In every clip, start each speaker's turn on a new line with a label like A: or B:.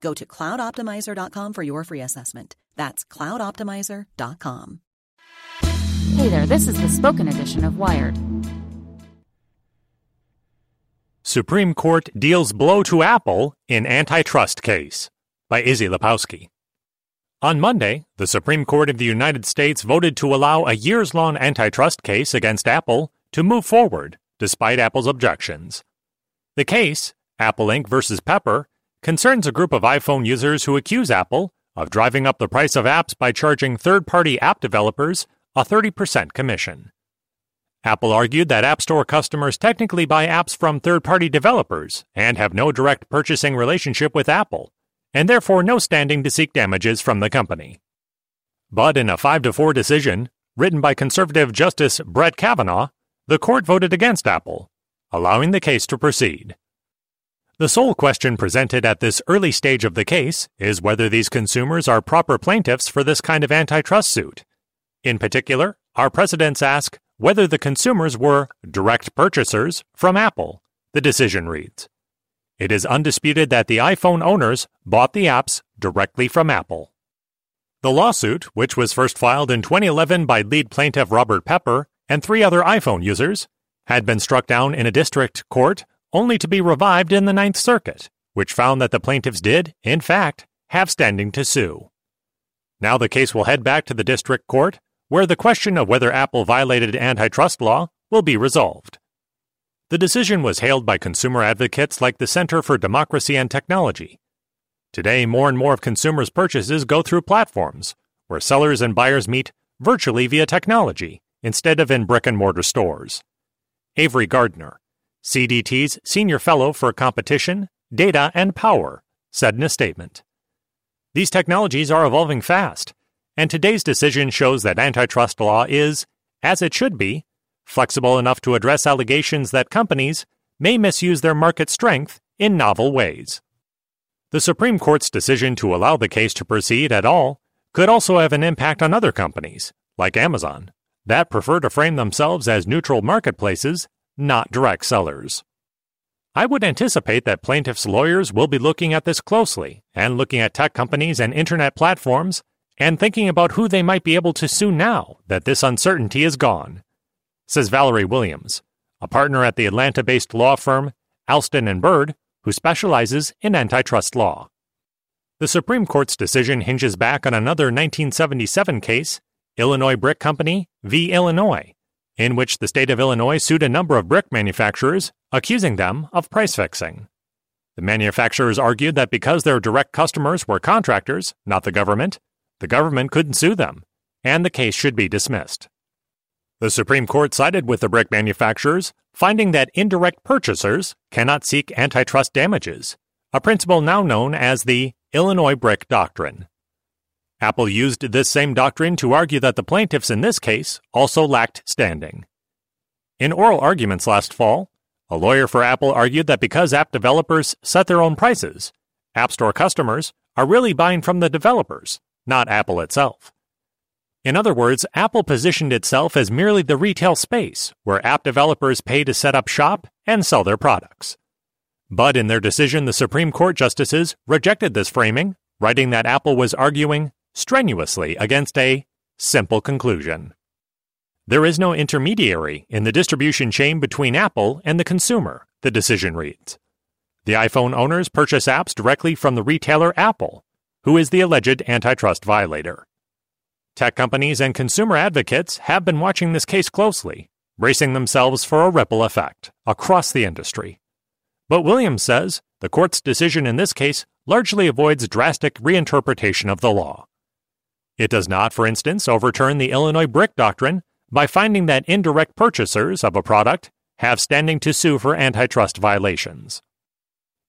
A: Go to cloudoptimizer.com for your free assessment. That's cloudoptimizer.com.
B: Hey there, this is the spoken edition of Wired.
C: Supreme Court deals blow to Apple in antitrust case by Issie Lapowsky. On Monday, the Supreme Court of the United States voted to allow a years long antitrust case against Apple to move forward, despite Apple's objections. The case, Apple Inc. versus Pepper, concerns a group of iPhone users who accuse Apple of driving up the price of apps by charging third party app developers a 30% commission. Apple argued that App Store customers technically buy apps from third party developers and have no direct purchasing relationship with Apple, and therefore no standing to seek damages from the company. But in a 5 to 4 decision, written by conservative Justice Brett Kavanaugh, the court voted against Apple, allowing the case to proceed. The sole question presented at this early stage of the case is whether these consumers are proper plaintiffs for this kind of antitrust suit. In particular, our precedents ask whether the consumers were direct purchasers from Apple, the decision reads. It is undisputed that the iPhone owners bought the apps directly from Apple. The lawsuit, which was first filed in 2011 by lead plaintiff Robert Pepper and three other iPhone users, had been struck down in a district court only to be revived in the Ninth Circuit, which found that the plaintiffs did, in fact, have standing to sue. Now the case will head back to the district court, where the question of whether Apple violated antitrust law will be resolved. The decision was hailed by consumer advocates like the Center for Democracy and Technology. Today, more and more of consumers' purchases go through platforms, where sellers and buyers meet virtually via technology instead of in brick and mortar stores. Avery Gardner, CDT's Senior Fellow for Competition, Data, and Power, said in a statement. These technologies are evolving fast, and today's decision shows that antitrust law is, as it should be, flexible enough to address allegations that companies may misuse their market strength in novel ways. The Supreme Court's decision to allow the case to proceed at all could also have an impact on other companies, like Amazon, that prefer to frame themselves as neutral marketplaces not direct sellers. I would anticipate that plaintiffs' lawyers will be looking at this closely and looking at tech companies and internet platforms and thinking about who they might be able to sue now that this uncertainty is gone, says Valarie Williams, a partner at the Atlanta based law firm Alston and Bird, who specializes in antitrust law. The Supreme Court's decision hinges back on another 1977 case, Illinois Brick Company v. Illinois, in which the state of Illinois sued a number of brick manufacturers, accusing them of price fixing. The manufacturers argued that because their direct customers were contractors, not the government, the government couldn't sue them, and the case should be dismissed. The Supreme Court sided with the brick manufacturers, finding that indirect purchasers cannot seek antitrust damages, a principle now known as the Illinois Brick Doctrine. Apple used this same doctrine to argue that the plaintiffs in this case also lacked standing. In oral arguments last fall, a lawyer for Apple argued that because app developers set their own prices, App Store customers are really buying from the developers, not Apple itself. In other words, Apple positioned itself as merely the retail space where app developers pay to set up shop and sell their products. But in their decision, the Supreme Court justices rejected this framing, writing that Apple was arguing strenuously against a simple conclusion. There is no intermediary in the distribution chain between Apple and the consumer, the decision reads. The iPhone owners purchase apps directly from the retailer Apple, who is the alleged antitrust violator. Tech companies and consumer advocates have been watching this case closely, bracing themselves for a ripple effect across the industry. But Williams says the court's decision in this case largely avoids drastic reinterpretation of the law. It does not, for instance, overturn the Illinois Brick doctrine by finding that indirect purchasers of a product have standing to sue for antitrust violations.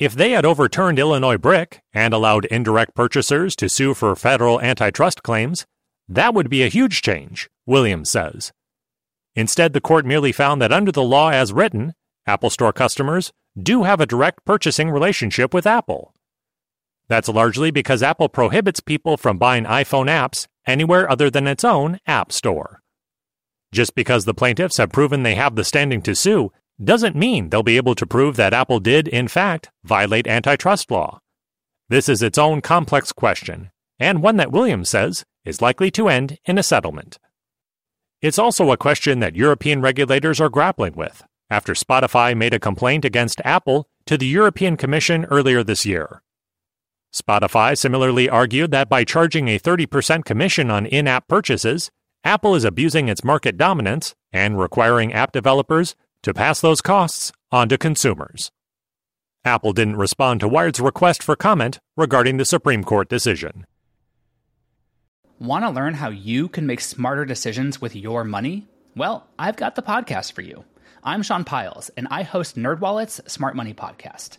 C: If they had overturned Illinois Brick and allowed indirect purchasers to sue for federal antitrust claims, that would be a huge change, Williams says. Instead, the court merely found that under the law as written, Apple Store customers do have a direct purchasing relationship with Apple. That's largely because Apple prohibits people from buying iPhone apps anywhere other than its own App Store. Just because the plaintiffs have proven they have the standing to sue doesn't mean they'll be able to prove that Apple did, in fact, violate antitrust law. This is its own complex question, and one that Williams says is likely to end in a settlement. It's also a question that European regulators are grappling with after Spotify made a complaint against Apple to the European Commission earlier this year. Spotify similarly argued that by charging a 30% commission on in app purchases, Apple is abusing its market dominance and requiring app developers to pass those costs on to consumers. Apple didn't respond to Wired's request for comment regarding the Supreme Court decision.
D: Want to learn how you can make smarter decisions with your money? Well, I've got the podcast for you. I'm Sean Pyles, and I host NerdWallet's Smart Money Podcast.